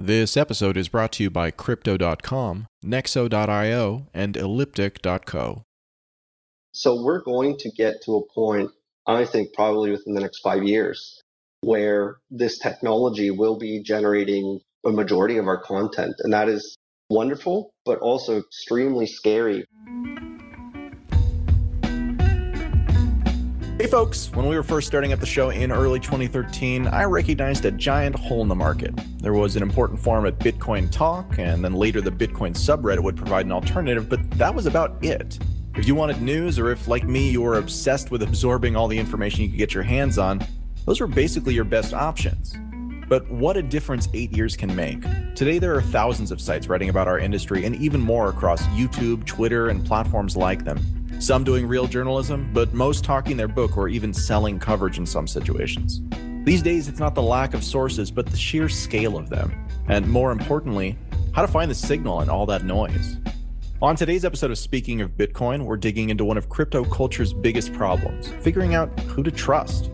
This episode is brought to you by Crypto.com, Nexo.io, and Elliptic.co. So we're going to get to a point, I think probably within the next five years, where this technology will be generating a majority of our content. And that is wonderful, but also extremely scary. Folks, when we were first starting up the show in early 2013, I recognized a giant hole in the market. There was an important forum at Bitcoin Talk, and then later the Bitcoin subreddit would provide an alternative, but that was about it. If you wanted news, or if, like me, you were obsessed with absorbing all the information you could get your hands on, those were basically your best options. But what a difference eight years can make. Today, there are thousands of sites writing about our industry and even more across YouTube, Twitter, and platforms like them. Some doing real journalism, but most talking their book or even selling coverage in some situations. These days, it's not the lack of sources, but the sheer scale of them. And more importantly, how to find the signal in all that noise. On today's episode of Speaking of Bitcoin, we're digging into one of crypto culture's biggest problems figuring out who to trust.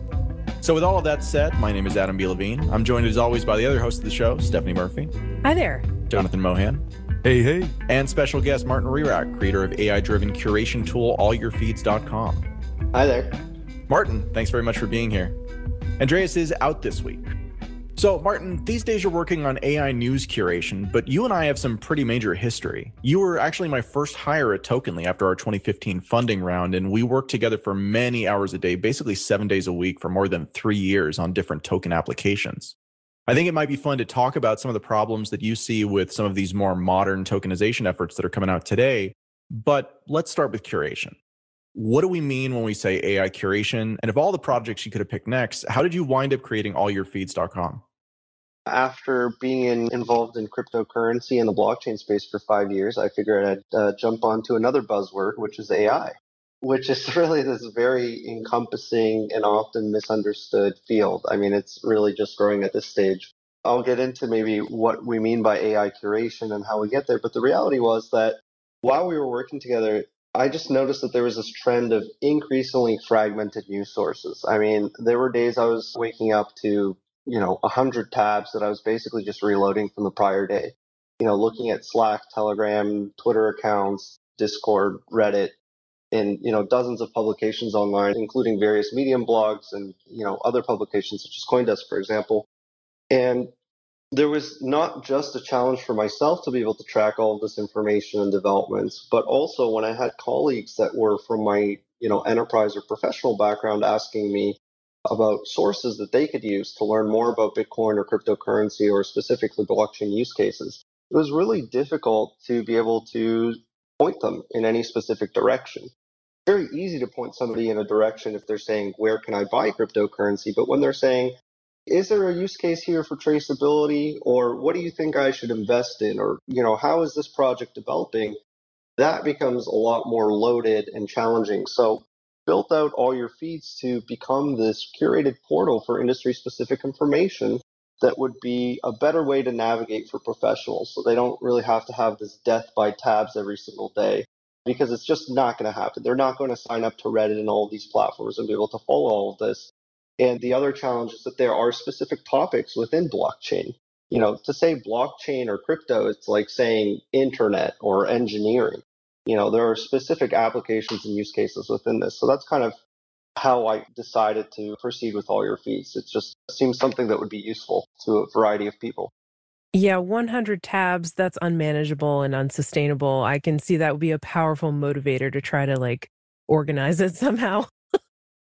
So, with all of that said, my name is Adam B. Levine. I'm joined as always by the other host of the show, Stephanie Murphy. Hi there. Jonathan Mohan. Hey, hey. And special guest Martin Rirak, creator of AI driven curation tool allyourfeeds.com. Hi there. Martin, thanks very much for being here. Andreas is out this week. So, Martin, these days you're working on AI news curation, but you and I have some pretty major history. You were actually my first hire at Tokenly after our 2015 funding round, and we worked together for many hours a day, basically seven days a week for more than three years on different token applications. I think it might be fun to talk about some of the problems that you see with some of these more modern tokenization efforts that are coming out today. But let's start with curation. What do we mean when we say AI curation? And of all the projects you could have picked next, how did you wind up creating allyourfeeds.com? After being involved in cryptocurrency and the blockchain space for five years, I figured I'd uh, jump onto another buzzword, which is AI, which is really this very encompassing and often misunderstood field. I mean, it's really just growing at this stage. I'll get into maybe what we mean by AI curation and how we get there. But the reality was that while we were working together, I just noticed that there was this trend of increasingly fragmented news sources. I mean, there were days I was waking up to you know, a hundred tabs that I was basically just reloading from the prior day. You know, looking at Slack, Telegram, Twitter accounts, Discord, Reddit, and you know, dozens of publications online, including various Medium blogs and you know other publications such as CoinDesk, for example. And there was not just a challenge for myself to be able to track all of this information and developments, but also when I had colleagues that were from my you know enterprise or professional background asking me about sources that they could use to learn more about Bitcoin or cryptocurrency or specifically blockchain use cases. It was really difficult to be able to point them in any specific direction. Very easy to point somebody in a direction if they're saying, Where can I buy cryptocurrency? But when they're saying, Is there a use case here for traceability? Or what do you think I should invest in? Or, you know, how is this project developing? That becomes a lot more loaded and challenging. So built out all your feeds to become this curated portal for industry specific information that would be a better way to navigate for professionals so they don't really have to have this death by tabs every single day because it's just not going to happen. They're not going to sign up to Reddit and all these platforms and be able to follow all of this. And the other challenge is that there are specific topics within blockchain. You know, to say blockchain or crypto, it's like saying internet or engineering you know, there are specific applications and use cases within this. So that's kind of how I decided to proceed with all your feeds. It just seems something that would be useful to a variety of people. Yeah, 100 tabs, that's unmanageable and unsustainable. I can see that would be a powerful motivator to try to like organize it somehow.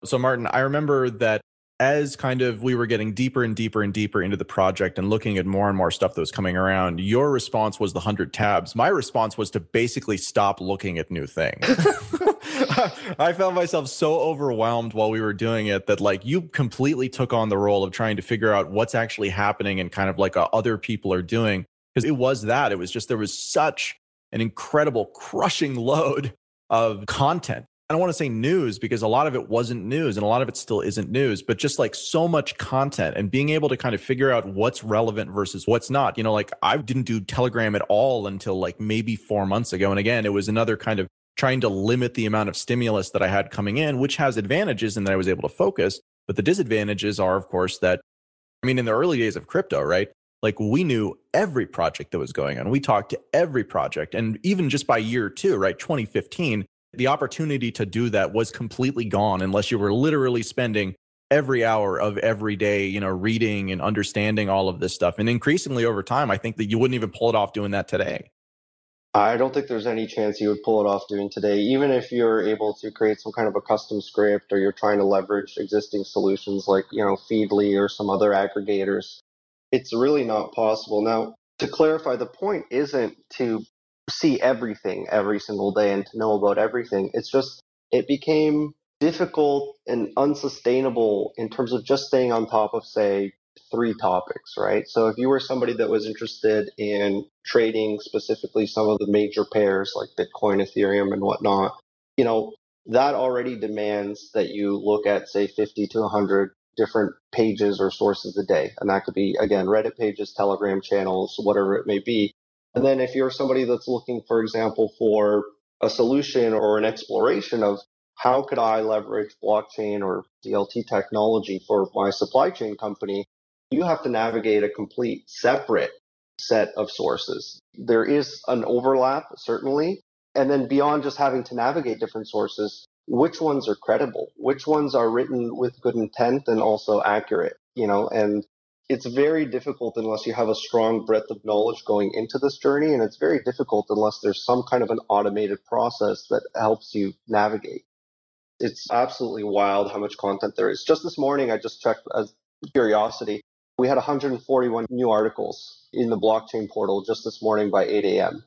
so, Martin, I remember that as kind of we were getting deeper and deeper and deeper into the project and looking at more and more stuff that was coming around, your response was the 100 tabs. My response was to basically stop looking at new things. I found myself so overwhelmed while we were doing it that like you completely took on the role of trying to figure out what's actually happening and kind of like uh, other people are doing because it was that it was just there was such an incredible crushing load of content I don't want to say news because a lot of it wasn't news and a lot of it still isn't news, but just like so much content and being able to kind of figure out what's relevant versus what's not. You know, like I didn't do Telegram at all until like maybe four months ago. And again, it was another kind of trying to limit the amount of stimulus that I had coming in, which has advantages in that I was able to focus. But the disadvantages are, of course, that I mean, in the early days of crypto, right? Like we knew every project that was going on. We talked to every project. And even just by year two, right? 2015, the opportunity to do that was completely gone unless you were literally spending every hour of every day, you know, reading and understanding all of this stuff. And increasingly over time, I think that you wouldn't even pull it off doing that today. I don't think there's any chance you would pull it off doing today, even if you're able to create some kind of a custom script or you're trying to leverage existing solutions like, you know, Feedly or some other aggregators. It's really not possible. Now, to clarify, the point isn't to see everything every single day and to know about everything. It's just, it became difficult and unsustainable in terms of just staying on top of, say, three topics, right? So if you were somebody that was interested in trading specifically some of the major pairs like Bitcoin, Ethereum, and whatnot, you know, that already demands that you look at, say, 50 to 100 different pages or sources a day. And that could be, again, Reddit pages, Telegram channels, whatever it may be. And then if you're somebody that's looking, for example, for a solution or an exploration of how could I leverage blockchain or DLT technology for my supply chain company, you have to navigate a complete separate set of sources. There is an overlap, certainly. And then beyond just having to navigate different sources, which ones are credible? Which ones are written with good intent and also accurate? You know, and it's very difficult unless you have a strong breadth of knowledge going into this journey. And it's very difficult unless there's some kind of an automated process that helps you navigate. It's absolutely wild how much content there is. Just this morning, I just checked as curiosity. We had 141 new articles in the blockchain portal just this morning by 8 a.m.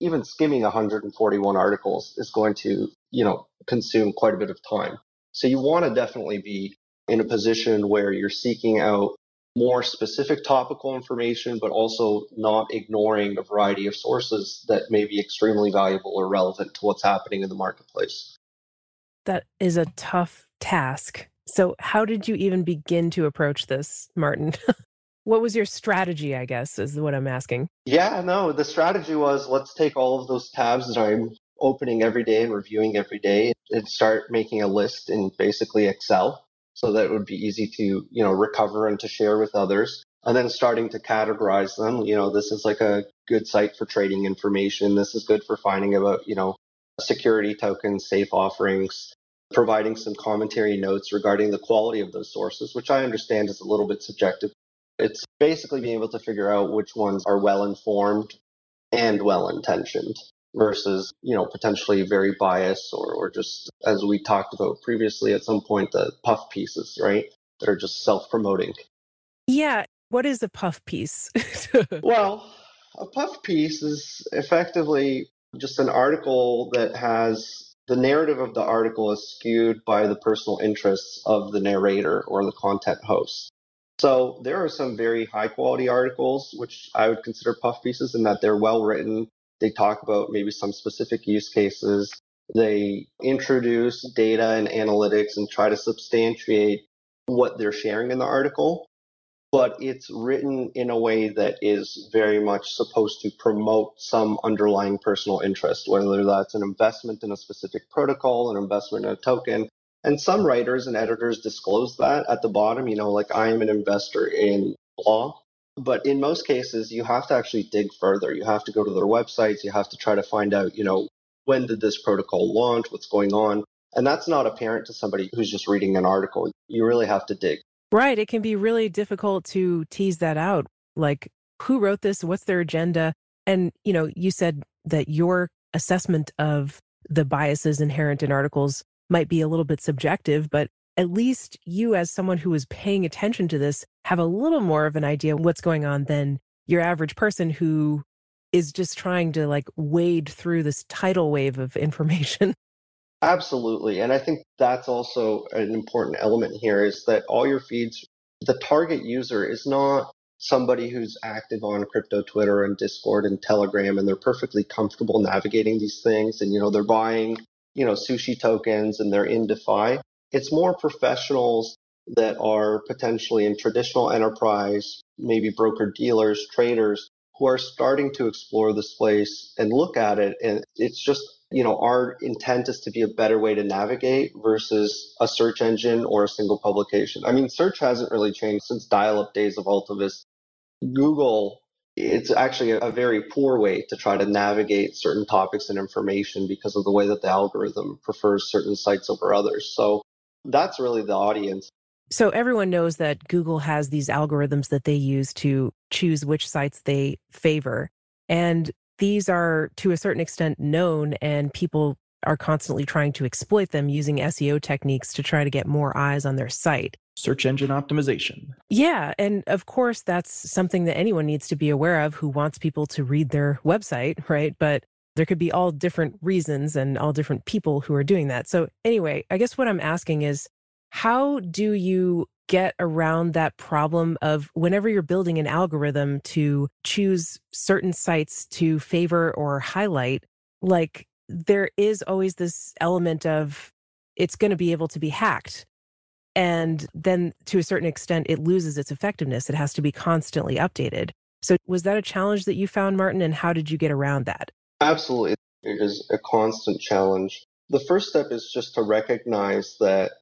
Even skimming 141 articles is going to, you know, consume quite a bit of time. So you want to definitely be in a position where you're seeking out more specific topical information, but also not ignoring a variety of sources that may be extremely valuable or relevant to what's happening in the marketplace. That is a tough task. So, how did you even begin to approach this, Martin? what was your strategy, I guess, is what I'm asking. Yeah, no, the strategy was let's take all of those tabs that I'm opening every day and reviewing every day and start making a list in basically Excel so that it would be easy to you know recover and to share with others. And then starting to categorize them you know this is like a good site for trading information. This is good for finding about you know security tokens safe offerings providing some commentary notes regarding the quality of those sources which i understand is a little bit subjective. It's basically being able to figure out which ones are well informed and well intentioned versus you know potentially very biased or, or just as we talked about previously at some point the puff pieces right that are just self-promoting. Yeah. What is a puff piece? Well a puff piece is effectively just an article that has the narrative of the article is skewed by the personal interests of the narrator or the content host. So there are some very high quality articles which i would consider puff pieces in that they're well written they talk about maybe some specific use cases. They introduce data and analytics and try to substantiate what they're sharing in the article. But it's written in a way that is very much supposed to promote some underlying personal interest, whether that's an investment in a specific protocol, an investment in a token. And some writers and editors disclose that at the bottom, you know, like I am an investor in blah but in most cases, you have to actually dig further. You have to go to their websites. You have to try to find out, you know, when did this protocol launch? What's going on? And that's not apparent to somebody who's just reading an article. You really have to dig. Right. It can be really difficult to tease that out. Like, who wrote this? What's their agenda? And, you know, you said that your assessment of the biases inherent in articles might be a little bit subjective, but at least you, as someone who is paying attention to this, have a little more of an idea what's going on than your average person who is just trying to like wade through this tidal wave of information. Absolutely. And I think that's also an important element here is that all your feeds, the target user is not somebody who's active on crypto Twitter and Discord and Telegram and they're perfectly comfortable navigating these things and you know they're buying, you know, sushi tokens and they're in DeFi. It's more professionals that are potentially in traditional enterprise, maybe broker dealers, traders who are starting to explore this place and look at it and it's just you know, our intent is to be a better way to navigate versus a search engine or a single publication. I mean, search hasn't really changed since dial up days of AltaVista. Google, it's actually a very poor way to try to navigate certain topics and information because of the way that the algorithm prefers certain sites over others. So that's really the audience. So everyone knows that Google has these algorithms that they use to choose which sites they favor. And these are to a certain extent known and people are constantly trying to exploit them using SEO techniques to try to get more eyes on their site. Search engine optimization. Yeah. And of course, that's something that anyone needs to be aware of who wants people to read their website, right? But there could be all different reasons and all different people who are doing that. So, anyway, I guess what I'm asking is how do you get around that problem of whenever you're building an algorithm to choose certain sites to favor or highlight, like there is always this element of it's going to be able to be hacked. And then to a certain extent, it loses its effectiveness. It has to be constantly updated. So, was that a challenge that you found, Martin? And how did you get around that? Absolutely. It is a constant challenge. The first step is just to recognize that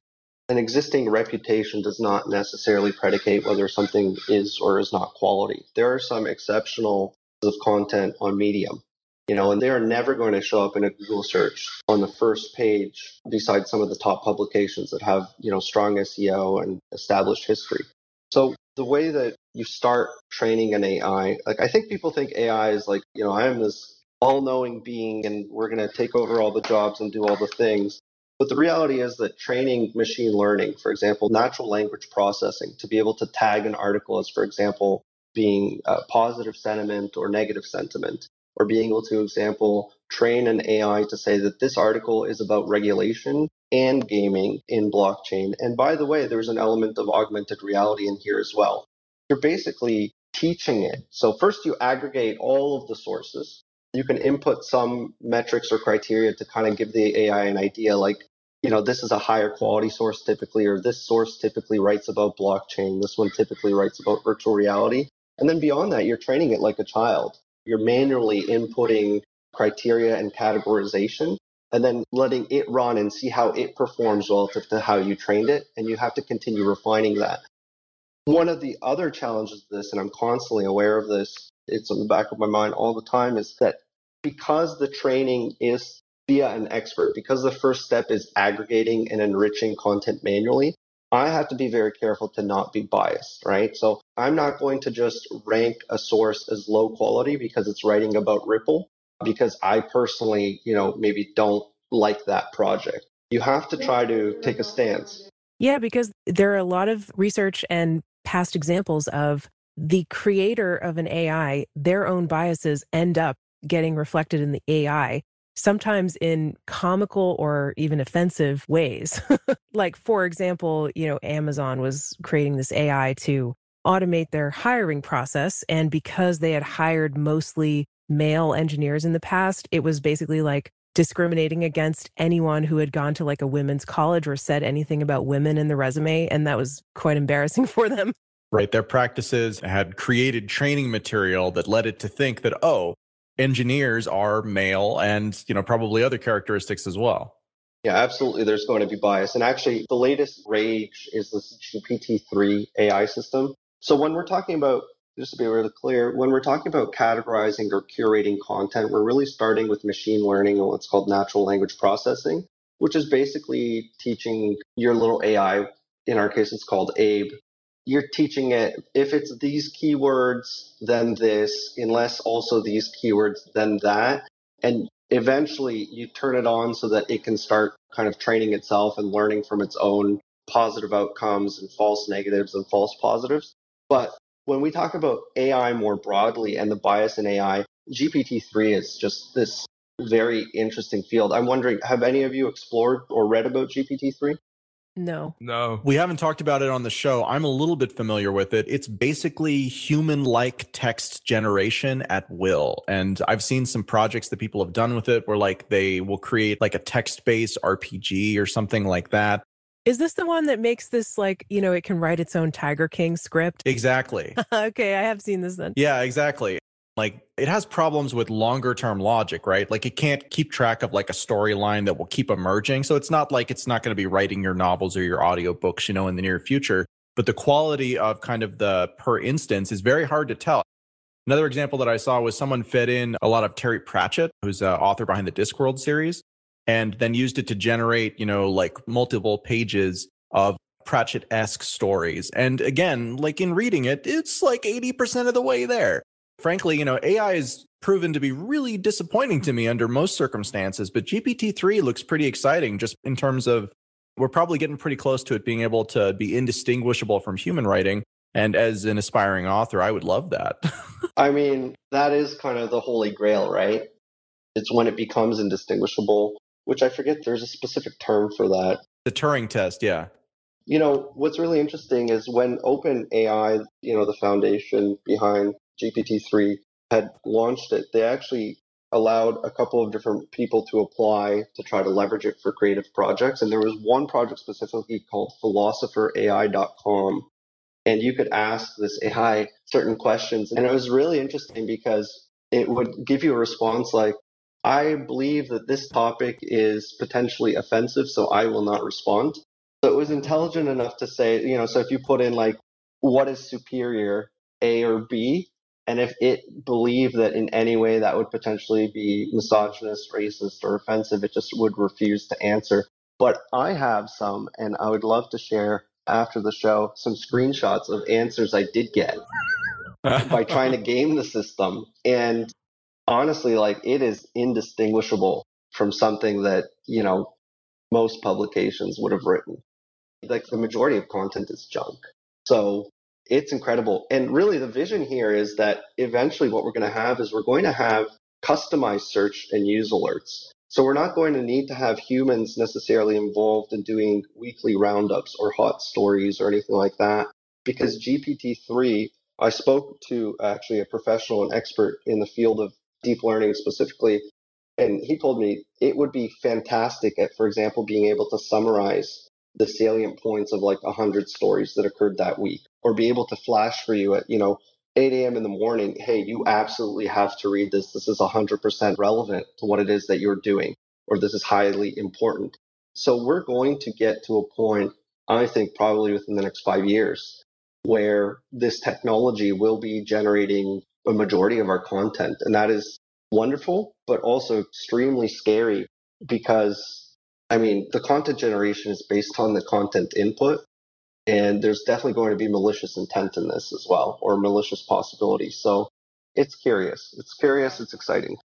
an existing reputation does not necessarily predicate whether something is or is not quality. There are some exceptional of content on Medium, you know, and they are never going to show up in a Google search on the first page beside some of the top publications that have, you know, strong SEO and established history. So the way that you start training an AI, like I think people think AI is like, you know, I am this all-knowing being and we're going to take over all the jobs and do all the things. But the reality is that training machine learning, for example, natural language processing, to be able to tag an article as, for example, being uh, positive sentiment or negative sentiment, or being able to, example, train an AI to say that this article is about regulation and gaming in blockchain. And by the way, there's an element of augmented reality in here as well. You're basically teaching it. So first you aggregate all of the sources. You can input some metrics or criteria to kind of give the AI an idea like you know, this is a higher quality source typically, or this source typically writes about blockchain. This one typically writes about virtual reality. And then beyond that, you're training it like a child. You're manually inputting criteria and categorization and then letting it run and see how it performs relative to how you trained it. And you have to continue refining that. One of the other challenges of this, and I'm constantly aware of this, it's on the back of my mind all the time, is that because the training is via an expert because the first step is aggregating and enriching content manually. I have to be very careful to not be biased, right? So I'm not going to just rank a source as low quality because it's writing about Ripple because I personally, you know, maybe don't like that project. You have to try to take a stance. Yeah, because there are a lot of research and past examples of the creator of an AI, their own biases end up getting reflected in the AI sometimes in comical or even offensive ways. like, for example, you know, Amazon was creating this AI to automate their hiring process. And because they had hired mostly male engineers in the past, it was basically like discriminating against anyone who had gone to like a women's college or said anything about women in the resume. And that was quite embarrassing for them. Right. Their practices had created training material that led it to think that, oh, engineers are male and you know probably other characteristics as well yeah absolutely there's going to be bias and actually the latest rage is this gpt-3 ai system so when we're talking about just to be really clear when we're talking about categorizing or curating content we're really starting with machine learning and what's called natural language processing which is basically teaching your little ai in our case it's called abe you're teaching it if it's these keywords, then this, unless also these keywords, then that. And eventually you turn it on so that it can start kind of training itself and learning from its own positive outcomes and false negatives and false positives. But when we talk about AI more broadly and the bias in AI, GPT-3 is just this very interesting field. I'm wondering, have any of you explored or read about GPT-3? No. No. We haven't talked about it on the show. I'm a little bit familiar with it. It's basically human like text generation at will. And I've seen some projects that people have done with it where like they will create like a text based RPG or something like that. Is this the one that makes this like, you know, it can write its own Tiger King script? Exactly. okay, I have seen this then. Yeah, exactly. Like it has problems with longer term logic, right? Like it can't keep track of like a storyline that will keep emerging. So it's not like it's not going to be writing your novels or your audiobooks, you know, in the near future. But the quality of kind of the per instance is very hard to tell. Another example that I saw was someone fed in a lot of Terry Pratchett, who's the author behind the Discworld series, and then used it to generate, you know, like multiple pages of Pratchett esque stories. And again, like in reading it, it's like 80% of the way there frankly, you know, AI is proven to be really disappointing to me under most circumstances, but GPT-3 looks pretty exciting just in terms of we're probably getting pretty close to it being able to be indistinguishable from human writing. And as an aspiring author, I would love that. I mean, that is kind of the holy grail, right? It's when it becomes indistinguishable, which I forget there's a specific term for that. The Turing test, yeah. You know, what's really interesting is when OpenAI, you know, the foundation behind GPT-3 had launched it, they actually allowed a couple of different people to apply to try to leverage it for creative projects. And there was one project specifically called philosopherai.com. And you could ask this AI certain questions. And it was really interesting because it would give you a response like, I believe that this topic is potentially offensive, so I will not respond. So it was intelligent enough to say, you know, so if you put in like, what is superior, A or B, and if it believed that in any way that would potentially be misogynist, racist, or offensive, it just would refuse to answer. But I have some, and I would love to share after the show some screenshots of answers I did get by trying to game the system. And honestly, like it is indistinguishable from something that, you know, most publications would have written. Like the majority of content is junk. So it's incredible. And really, the vision here is that eventually what we're going to have is we're going to have customized search and use alerts. So we're not going to need to have humans necessarily involved in doing weekly roundups or hot stories or anything like that. Because GPT-3, I spoke to actually a professional and expert in the field of deep learning specifically, and he told me it would be fantastic at, for example, being able to summarize the salient points of like 100 stories that occurred that week or be able to flash for you at you know 8 a.m in the morning hey you absolutely have to read this. This is 100% relevant to what it is that you're doing or this is highly important. So we're going to get to a point i think probably within the next five years where this technology will be generating a majority of our content and that is wonderful but also extremely scary because I mean, the content generation is based on the content input, and there's definitely going to be malicious intent in this as well, or malicious possibilities. So it's curious. It's curious. It's exciting.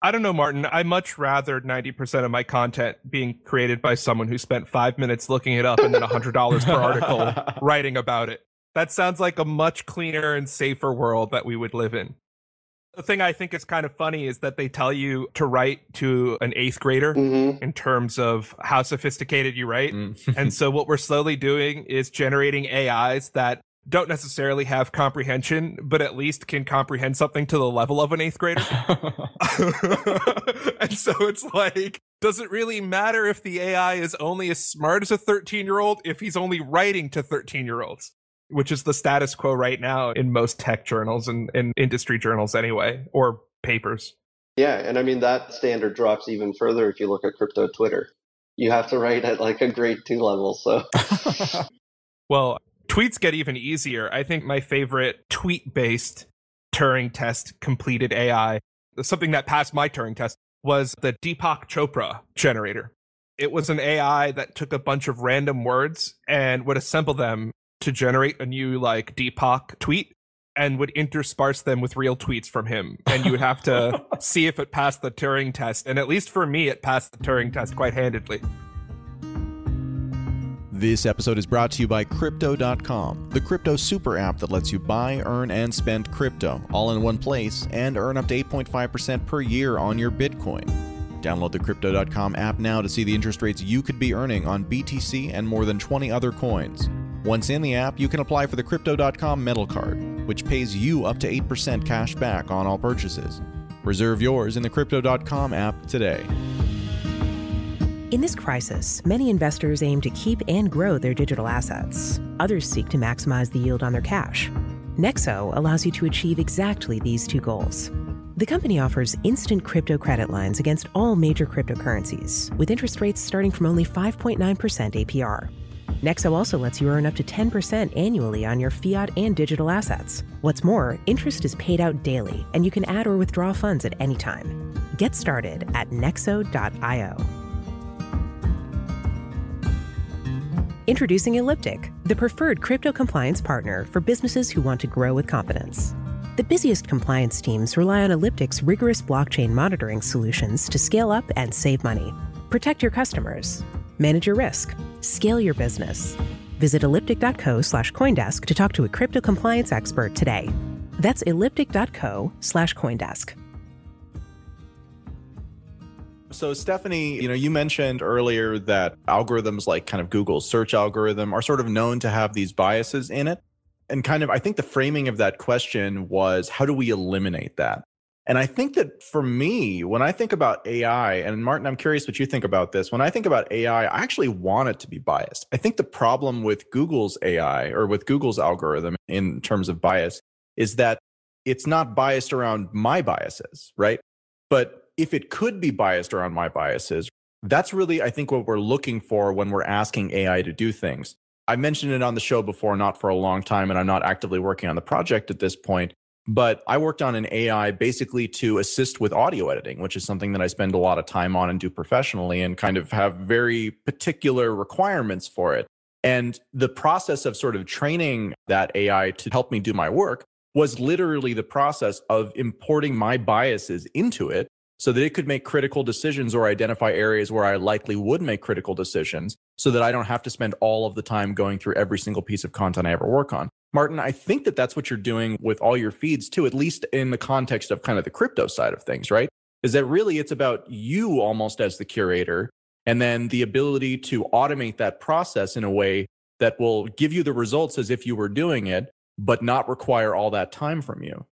I don't know, Martin. I much rather 90% of my content being created by someone who spent five minutes looking it up and then $100 per article writing about it. That sounds like a much cleaner and safer world that we would live in. The thing I think is kind of funny is that they tell you to write to an eighth grader mm-hmm. in terms of how sophisticated you write. Mm. and so what we're slowly doing is generating AIs that don't necessarily have comprehension, but at least can comprehend something to the level of an eighth grader. and so it's like, does it really matter if the AI is only as smart as a 13 year old if he's only writing to 13 year olds? Which is the status quo right now in most tech journals and, and industry journals anyway, or papers. Yeah, and I mean that standard drops even further if you look at crypto Twitter. You have to write at like a grade two level. So, well, tweets get even easier. I think my favorite tweet based Turing test completed AI, something that passed my Turing test, was the Deepak Chopra generator. It was an AI that took a bunch of random words and would assemble them to generate a new like Deepak tweet and would intersperse them with real tweets from him. And you would have to see if it passed the Turing test. And at least for me, it passed the Turing test quite handedly. This episode is brought to you by Crypto.com, the crypto super app that lets you buy, earn, and spend crypto all in one place and earn up to 8.5% per year on your Bitcoin. Download the Crypto.com app now to see the interest rates you could be earning on BTC and more than 20 other coins. Once in the app, you can apply for the Crypto.com metal card, which pays you up to 8% cash back on all purchases. Reserve yours in the Crypto.com app today. In this crisis, many investors aim to keep and grow their digital assets. Others seek to maximize the yield on their cash. Nexo allows you to achieve exactly these two goals. The company offers instant crypto credit lines against all major cryptocurrencies, with interest rates starting from only 5.9% APR. Nexo also lets you earn up to 10% annually on your fiat and digital assets. What's more, interest is paid out daily, and you can add or withdraw funds at any time. Get started at nexo.io. Introducing Elliptic, the preferred crypto compliance partner for businesses who want to grow with confidence. The busiest compliance teams rely on Elliptic's rigorous blockchain monitoring solutions to scale up and save money. Protect your customers, manage your risk, scale your business. Visit elliptic.co slash Coindesk to talk to a crypto compliance expert today. That's elliptic.co slash Coindesk. So, Stephanie, you know, you mentioned earlier that algorithms like kind of Google's search algorithm are sort of known to have these biases in it. And kind of, I think the framing of that question was how do we eliminate that? And I think that for me, when I think about AI, and Martin, I'm curious what you think about this. When I think about AI, I actually want it to be biased. I think the problem with Google's AI or with Google's algorithm in terms of bias is that it's not biased around my biases, right? But if it could be biased around my biases, that's really, I think, what we're looking for when we're asking AI to do things. I mentioned it on the show before, not for a long time, and I'm not actively working on the project at this point. But I worked on an AI basically to assist with audio editing, which is something that I spend a lot of time on and do professionally and kind of have very particular requirements for it. And the process of sort of training that AI to help me do my work was literally the process of importing my biases into it so that it could make critical decisions or identify areas where I likely would make critical decisions so that I don't have to spend all of the time going through every single piece of content I ever work on. Martin, I think that that's what you're doing with all your feeds too, at least in the context of kind of the crypto side of things, right? Is that really it's about you almost as the curator and then the ability to automate that process in a way that will give you the results as if you were doing it, but not require all that time from you.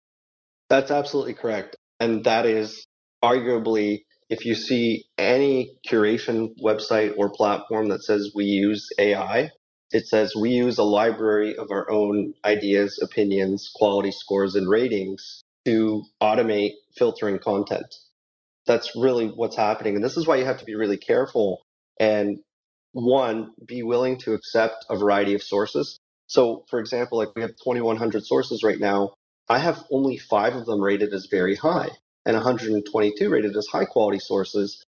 That's absolutely correct. And that is arguably, if you see any curation website or platform that says we use AI, it says we use a library of our own ideas, opinions, quality scores, and ratings to automate filtering content. That's really what's happening. And this is why you have to be really careful and one, be willing to accept a variety of sources. So, for example, like we have 2,100 sources right now. I have only five of them rated as very high and 122 rated as high quality sources.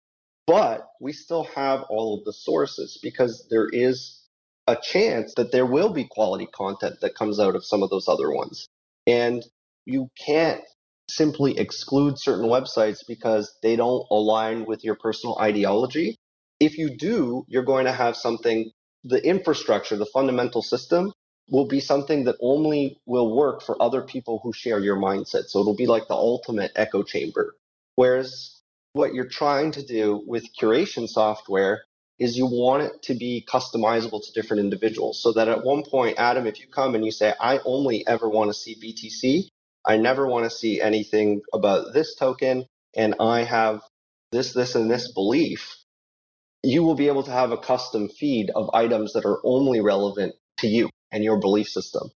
But we still have all of the sources because there is a chance that there will be quality content that comes out of some of those other ones. And you can't simply exclude certain websites because they don't align with your personal ideology. If you do, you're going to have something, the infrastructure, the fundamental system will be something that only will work for other people who share your mindset. So it'll be like the ultimate echo chamber. Whereas what you're trying to do with curation software is you want it to be customizable to different individuals so that at one point, Adam, if you come and you say, I only ever want to see BTC, I never want to see anything about this token, and I have this, this, and this belief, you will be able to have a custom feed of items that are only relevant to you and your belief system.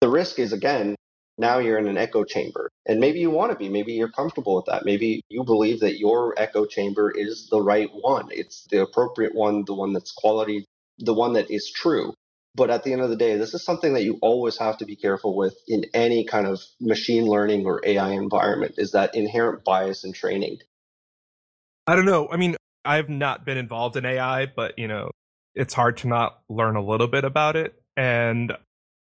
The risk is, again, now you're in an echo chamber. And maybe you want to be, maybe you're comfortable with that. Maybe you believe that your echo chamber is the right one. It's the appropriate one, the one that's quality, the one that is true. But at the end of the day, this is something that you always have to be careful with in any kind of machine learning or AI environment is that inherent bias in training. I don't know. I mean, I've not been involved in AI, but you know, it's hard to not learn a little bit about it. And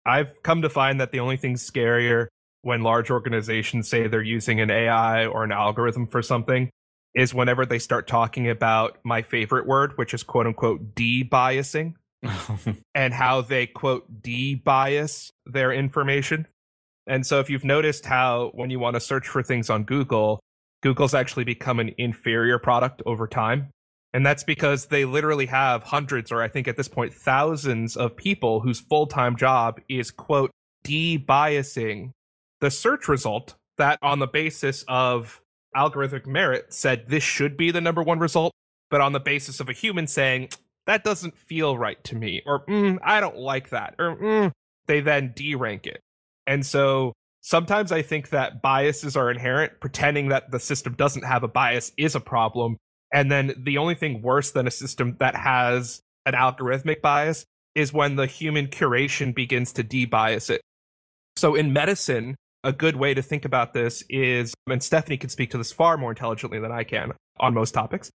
I've come to find that the only thing scarier when large organizations say they're using an AI or an algorithm for something is whenever they start talking about my favorite word, which is quote unquote de-biasing and how they quote de-bias their information. And so if you've noticed how when you want to search for things on Google, Google's actually become an inferior product over time. And that's because they literally have hundreds, or I think at this point, thousands of people whose full time job is, quote, de-biasing the search result that on the basis of algorithmic merit said this should be the number one result, but on the basis of a human saying that doesn't feel right to me, or mm, I don't like that, or mm, they then derank it. And so sometimes I think that biases are inherent. Pretending that the system doesn't have a bias is a problem. And then the only thing worse than a system that has an algorithmic bias is when the human curation begins to debias it. So in medicine, a good way to think about this is, and Stephanie can speak to this far more intelligently than I can on most topics,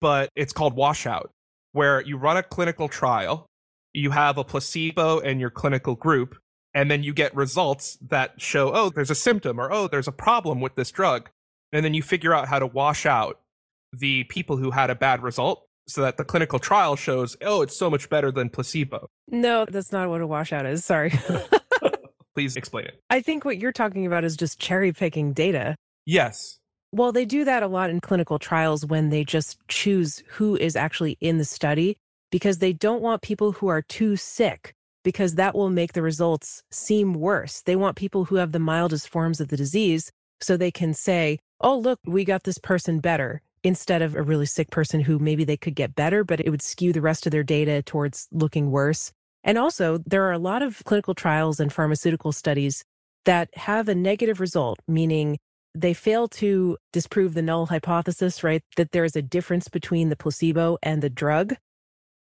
but it's called washout, where you run a clinical trial, you have a placebo and your clinical group, and then you get results that show, oh, there's a symptom or oh, there's a problem with this drug. And then you figure out how to wash out the people who had a bad result so that the clinical trial shows, oh, it's so much better than placebo. No, that's not what a washout is. Sorry. Please explain it. I think what you're talking about is just cherry picking data. Yes. Well, they do that a lot in clinical trials when they just choose who is actually in the study because they don't want people who are too sick because that will make the results seem worse. They want people who have the mildest forms of the disease so they can say, oh, look, we got this person better instead of a really sick person who maybe they could get better, but it would skew the rest of their data towards looking worse. And also, there are a lot of clinical trials and pharmaceutical studies that have a negative result, meaning they fail to disprove the null hypothesis, right? That there is a difference between the placebo and the drug.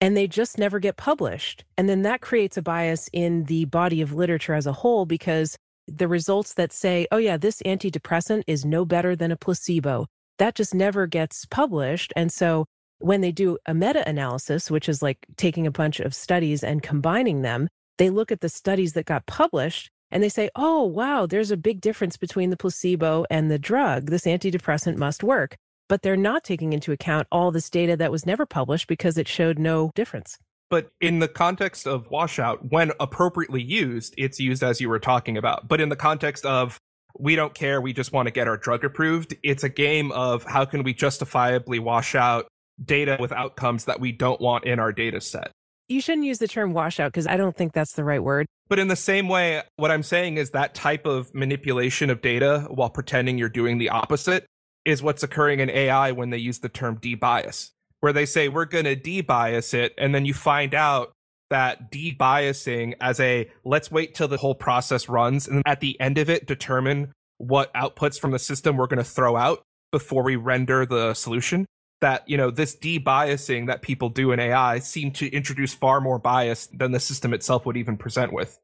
And they just never get published. And then that creates a bias in the body of literature as a whole because the results that say, oh, yeah, this antidepressant is no better than a placebo, that just never gets published. And so when they do a meta analysis, which is like taking a bunch of studies and combining them, they look at the studies that got published and they say, oh, wow, there's a big difference between the placebo and the drug. This antidepressant must work. But they're not taking into account all this data that was never published because it showed no difference. But in the context of washout, when appropriately used, it's used as you were talking about. But in the context of we don't care, we just want to get our drug approved, it's a game of how can we justifiably wash out data with outcomes that we don't want in our data set. You shouldn't use the term washout because I don't think that's the right word. But in the same way, what I'm saying is that type of manipulation of data while pretending you're doing the opposite is what's occurring in AI when they use the term debias, where they say we're going to debias it. And then you find out that debiasing as a let's wait till the whole process runs and at the end of it determine what outputs from the system we're going to throw out before we render the solution that you know this debiasing that people do in AI seem to introduce far more bias than the system itself would even present with.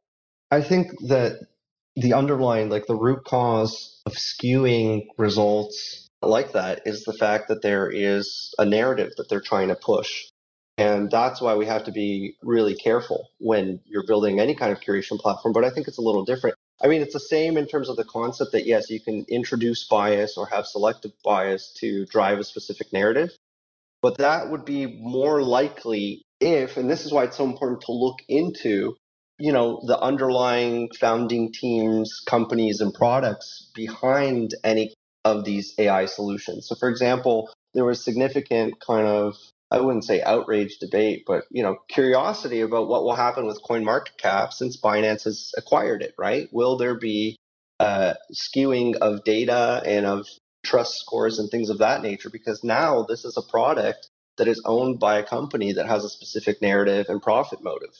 I think that the underlying, like the root cause of skewing results like that is the fact that there is a narrative that they're trying to push. And that's why we have to be really careful when you're building any kind of curation platform. But I think it's a little different. I mean, it's the same in terms of the concept that yes, you can introduce bias or have selective bias to drive a specific narrative. But that would be more likely if, and this is why it's so important to look into, you know, the underlying founding teams, companies, and products behind any of these AI solutions. So, for example, there was significant kind of I wouldn't say outrage debate, but you know, curiosity about what will happen with CoinMarketCap since Binance has acquired it, right? Will there be uh, skewing of data and of trust scores and things of that nature? Because now this is a product that is owned by a company that has a specific narrative and profit motive.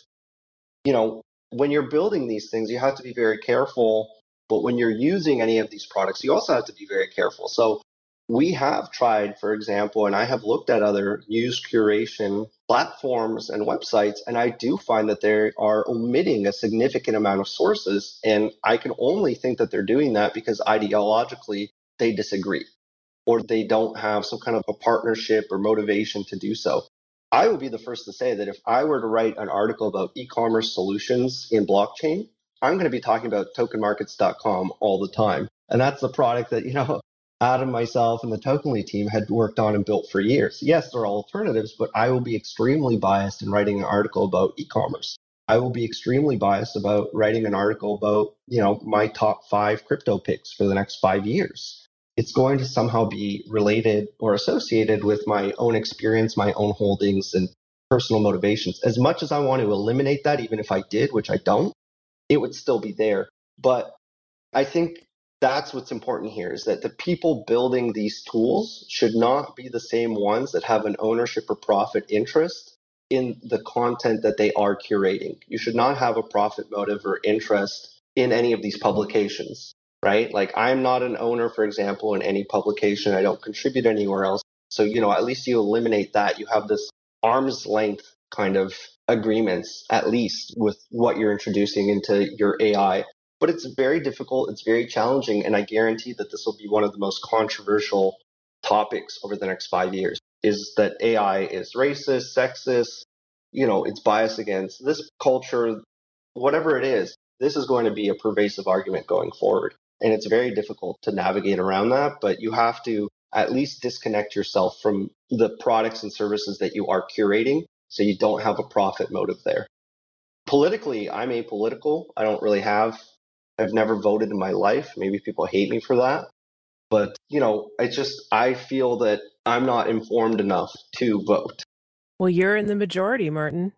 You know, when you're building these things, you have to be very careful. But when you're using any of these products, you also have to be very careful. So we have tried, for example, and I have looked at other news curation platforms and websites, and I do find that they are omitting a significant amount of sources. And I can only think that they're doing that because ideologically they disagree or they don't have some kind of a partnership or motivation to do so. I will be the first to say that if I were to write an article about e commerce solutions in blockchain, I'm going to be talking about tokenmarkets.com all the time. And that's the product that, you know, Adam, myself, and the Tokenly team had worked on and built for years. Yes, there are alternatives, but I will be extremely biased in writing an article about e-commerce. I will be extremely biased about writing an article about, you know, my top five crypto picks for the next five years. It's going to somehow be related or associated with my own experience, my own holdings, and personal motivations. As much as I want to eliminate that, even if I did, which I don't, it would still be there. But I think that's what's important here is that the people building these tools should not be the same ones that have an ownership or profit interest in the content that they are curating. You should not have a profit motive or interest in any of these publications, right? Like I'm not an owner, for example, in any publication. I don't contribute anywhere else. So, you know, at least you eliminate that. You have this arm's length kind of agreements, at least with what you're introducing into your AI but it's very difficult, it's very challenging, and I guarantee that this will be one of the most controversial topics over the next five years. Is that AI is racist, sexist, you know, it's biased against this culture, whatever it is, this is going to be a pervasive argument going forward. And it's very difficult to navigate around that, but you have to at least disconnect yourself from the products and services that you are curating so you don't have a profit motive there. Politically, I'm apolitical. I don't really have I've never voted in my life. Maybe people hate me for that. But, you know, I just, I feel that I'm not informed enough to vote. Well, you're in the majority, Martin.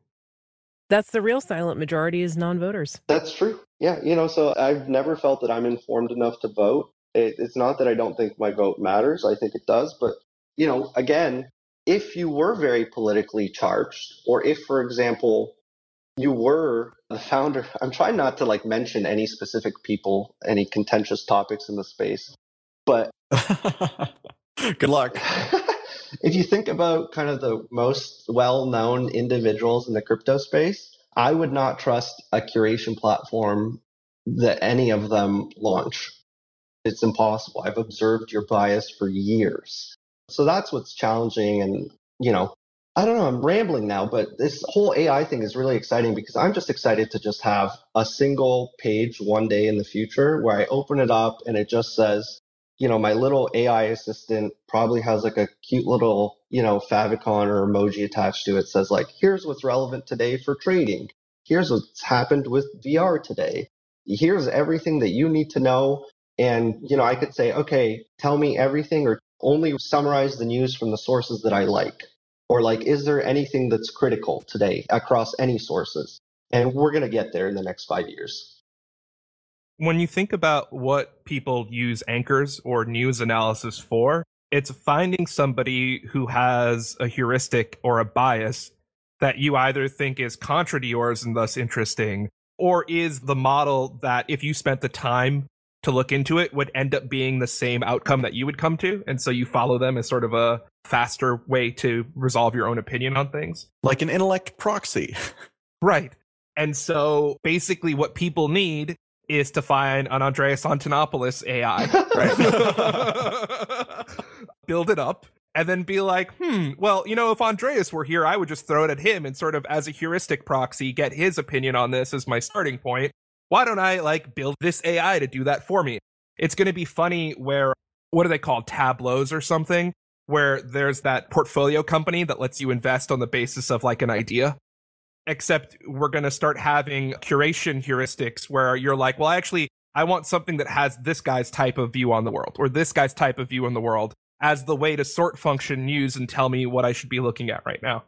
That's the real silent majority is non voters. That's true. Yeah. You know, so I've never felt that I'm informed enough to vote. It, it's not that I don't think my vote matters. I think it does. But, you know, again, if you were very politically charged, or if, for example, you were the founder. I'm trying not to like mention any specific people, any contentious topics in the space, but good luck. if you think about kind of the most well-known individuals in the crypto space, I would not trust a curation platform that any of them launch. It's impossible. I've observed your bias for years. So that's what's challenging and you know I don't know, I'm rambling now, but this whole AI thing is really exciting because I'm just excited to just have a single page one day in the future where I open it up and it just says, you know, my little AI assistant probably has like a cute little, you know, favicon or emoji attached to it. says like, here's what's relevant today for trading. Here's what's happened with VR today. Here's everything that you need to know. And, you know, I could say, okay, tell me everything or only summarize the news from the sources that I like or like, is there anything that's critical today across any sources? And we're going to get there in the next five years. When you think about what people use anchors or news analysis for, it's finding somebody who has a heuristic or a bias that you either think is contra to yours and thus interesting, or is the model that if you spent the time to look into it would end up being the same outcome that you would come to. And so you follow them as sort of a faster way to resolve your own opinion on things. Like an intellect proxy. right. And so basically what people need is to find an Andreas Antonopoulos AI, right? Build it up and then be like, hmm, well, you know, if Andreas were here, I would just throw it at him and sort of as a heuristic proxy, get his opinion on this as my starting point why don't I like build this AI to do that for me? It's going to be funny where, what are they called? Tableaus or something, where there's that portfolio company that lets you invest on the basis of like an idea. Except we're going to start having curation heuristics where you're like, well, actually, I want something that has this guy's type of view on the world or this guy's type of view on the world as the way to sort function news and tell me what I should be looking at right now.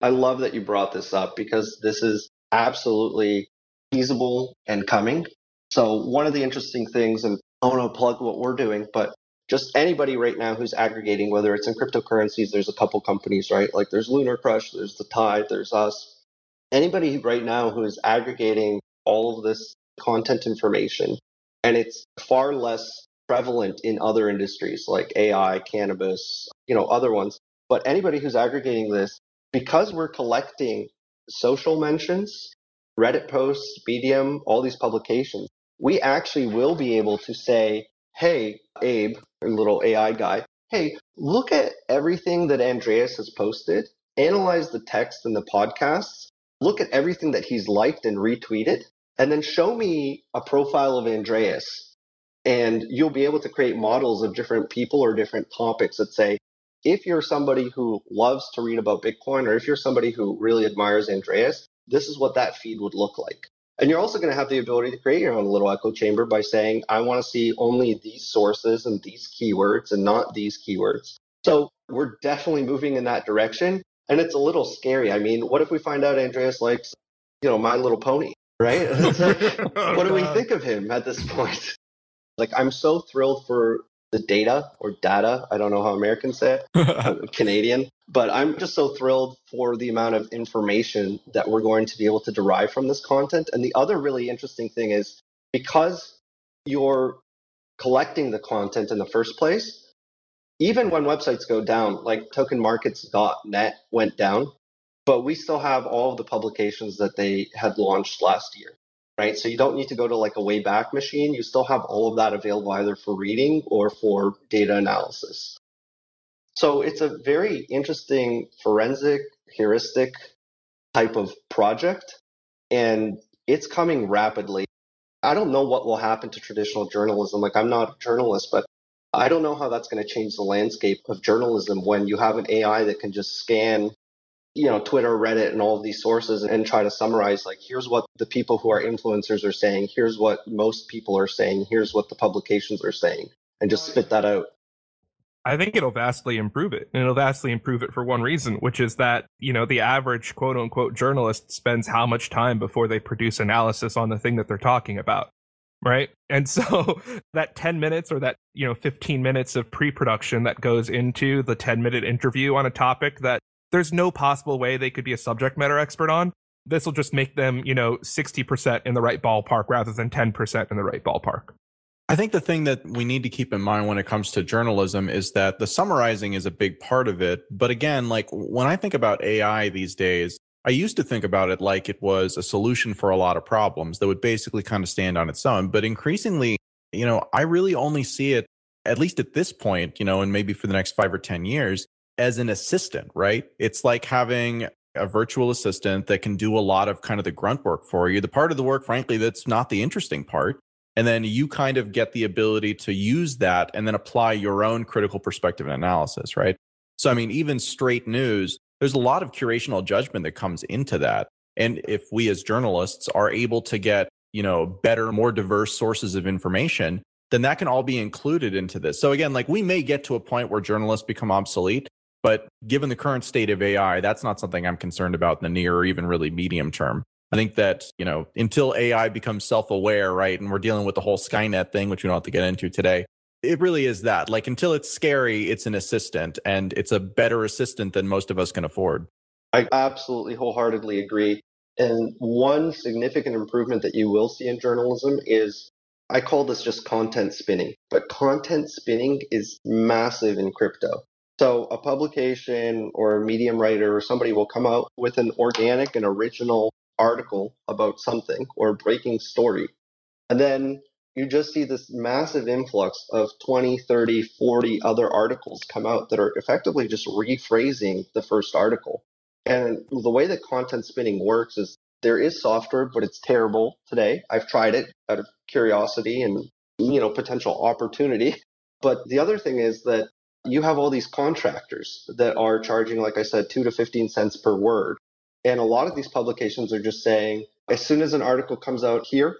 I love that you brought this up because this is absolutely feasible and coming. So one of the interesting things, and I want to plug what we're doing, but just anybody right now who's aggregating, whether it's in cryptocurrencies, there's a couple companies, right? Like there's LunarCrush, there's the Tide, there's us. Anybody right now who is aggregating all of this content information, and it's far less prevalent in other industries like AI, cannabis, you know, other ones. But anybody who's aggregating this, because we're collecting social mentions Reddit posts, Medium, all these publications, we actually will be able to say, hey, Abe, little AI guy, hey, look at everything that Andreas has posted analyze the text and the podcasts, look at everything that he's liked and retweeted, and then show me a profile of Andreas. And you'll be able to create models of different people or different topics that say, if you're somebody who loves to read about Bitcoin, or if you're somebody who really admires Andreas, this is what that feed would look like. And you're also going to have the ability to create your own little echo chamber by saying, I want to see only these sources and these keywords and not these keywords. So we're definitely moving in that direction. And it's a little scary. I mean, what if we find out Andreas likes, you know, My Little Pony, right? Oh, what do we think of him at this point? Like, I'm so thrilled for the data or data. I don't know how Americans say it, Canadian. But I'm just so thrilled for the amount of information that we're going to be able to derive from this content. And the other really interesting thing is because you're collecting the content in the first place, even when websites go down, like tokenmarkets.net went down, but we still have all of the publications that they had launched last year, right? So you don't need to go to like a Wayback Machine. You still have all of that available either for reading or for data analysis. So it's a very interesting forensic heuristic type of project, and it's coming rapidly. I don't know what will happen to traditional journalism. Like, I'm not a journalist, but I don't know how that's going to change the landscape of journalism when you have an AI that can just scan, you know, Twitter, Reddit, and all of these sources and try to summarize like, here's what the people who are influencers are saying, here's what most people are saying, here's what the publications are saying, and just spit that out. I think it'll vastly improve it. And it'll vastly improve it for one reason, which is that, you know, the average quote unquote journalist spends how much time before they produce analysis on the thing that they're talking about right and so that 10 minutes or that you know 15 minutes of pre-production that goes into the 10 minute interview on a topic that there's no possible way they could be a subject matter expert on this will just make them you know 60% in the right ballpark rather than 10% in the right ballpark I think the thing that we need to keep in mind when it comes to journalism is that the summarizing is a big part of it. But again, like when I think about AI these days, I used to think about it like it was a solution for a lot of problems that would basically kind of stand on its own. But increasingly, you know, I really only see it, at least at this point, you know, and maybe for the next five or 10 years, as an assistant, right? It's like having a virtual assistant that can do a lot of kind of the grunt work for you. The part of the work, frankly, that's not the interesting part. And then you kind of get the ability to use that and then apply your own critical perspective and analysis, right? So, I mean, even straight news, there's a lot of curational judgment that comes into that. And if we as journalists are able to get, you know, better, more diverse sources of information, then that can all be included into this. So again, like we may get to a point where journalists become obsolete, but given the current state of AI, that's not something I'm concerned about in the near or even really medium term. I think that, you know, until AI becomes self aware, right, and we're dealing with the whole Skynet thing, which we don't have to get into today, it really is that. Like until it's scary, it's an assistant and it's a better assistant than most of us can afford. I absolutely wholeheartedly agree. And one significant improvement that you will see in journalism is I call this just content spinning, but content spinning is massive in crypto. So a publication or a medium writer or somebody will come out with an organic and original article about something or a breaking story. And then you just see this massive influx of 20, 30, 40 other articles come out that are effectively just rephrasing the first article. And the way that content spinning works is there is software, but it's terrible today. I've tried it out of curiosity and you know potential opportunity. But the other thing is that you have all these contractors that are charging, like I said, two to 15 cents per word. And a lot of these publications are just saying, as soon as an article comes out here,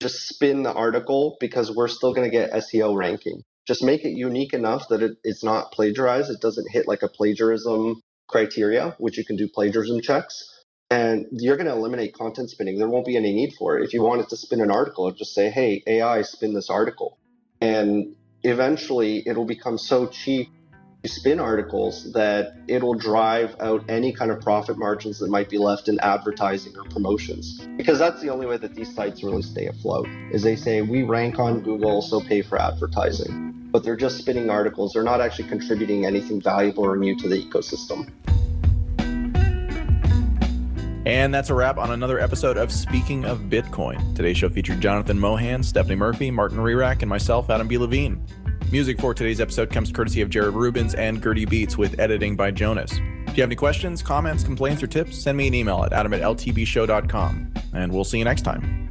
just spin the article because we're still going to get SEO ranking. Just make it unique enough that it, it's not plagiarized. It doesn't hit like a plagiarism criteria, which you can do plagiarism checks. And you're going to eliminate content spinning. There won't be any need for it. If you wanted to spin an article, just say, hey, AI, spin this article. And eventually it'll become so cheap to spin articles that it'll drive out any kind of profit margins that might be left in advertising or promotions. Because that's the only way that these sites really stay afloat. Is they say we rank on Google, so pay for advertising. But they're just spinning articles. They're not actually contributing anything valuable or new to the ecosystem. And that's a wrap on another episode of Speaking of Bitcoin. Today's show featured Jonathan Mohan, Stephanie Murphy, Martin Rirak, and myself, Adam B. Levine. Music for today's episode comes courtesy of Jared Rubens and Gertie Beats with editing by Jonas. If you have any questions, comments, complaints, or tips, send me an email at adam at ltbshow.com. And we'll see you next time.